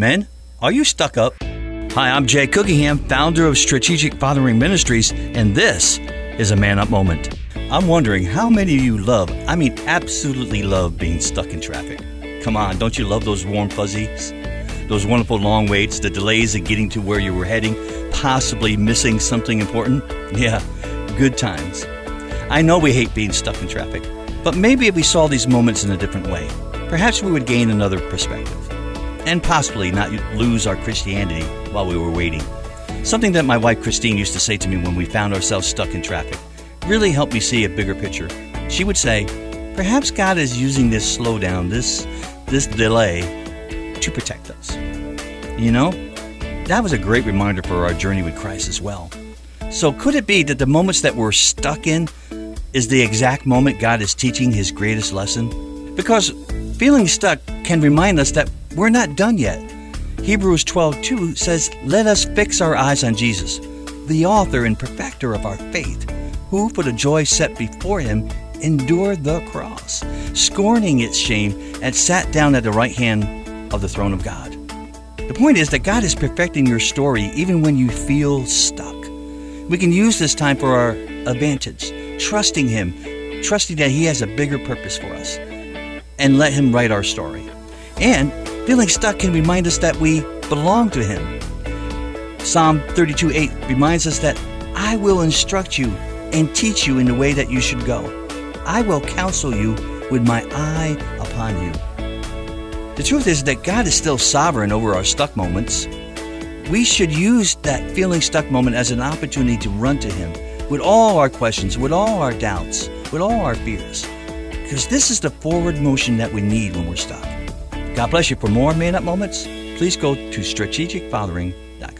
Men, are you stuck up? Hi, I'm Jay Cookingham, founder of Strategic Fathering Ministries, and this is a Man Up Moment. I'm wondering how many of you love, I mean, absolutely love being stuck in traffic. Come on, don't you love those warm fuzzies? Those wonderful long waits, the delays in getting to where you were heading, possibly missing something important? Yeah, good times. I know we hate being stuck in traffic, but maybe if we saw these moments in a different way, perhaps we would gain another perspective and possibly not lose our Christianity while we were waiting. Something that my wife Christine used to say to me when we found ourselves stuck in traffic really helped me see a bigger picture. She would say, Perhaps God is using this slowdown, this this delay, to protect us. You know, that was a great reminder for our journey with Christ as well. So could it be that the moments that we're stuck in is the exact moment God is teaching his greatest lesson? Because feeling stuck can remind us that we're not done yet. Hebrews 12:2 says, "Let us fix our eyes on Jesus, the author and perfecter of our faith, who for the joy set before him endured the cross, scorning its shame, and sat down at the right hand of the throne of God." The point is that God is perfecting your story even when you feel stuck. We can use this time for our advantage, trusting Him, trusting that He has a bigger purpose for us, and let Him write our story. And feeling stuck can remind us that we belong to Him. Psalm 32 8 reminds us that I will instruct you and teach you in the way that you should go. I will counsel you with my eye upon you. The truth is that God is still sovereign over our stuck moments. We should use that feeling stuck moment as an opportunity to run to Him with all our questions, with all our doubts, with all our fears. Because this is the forward motion that we need when we're stuck. God bless you. For more Man Up Moments, please go to strategicfathering.com.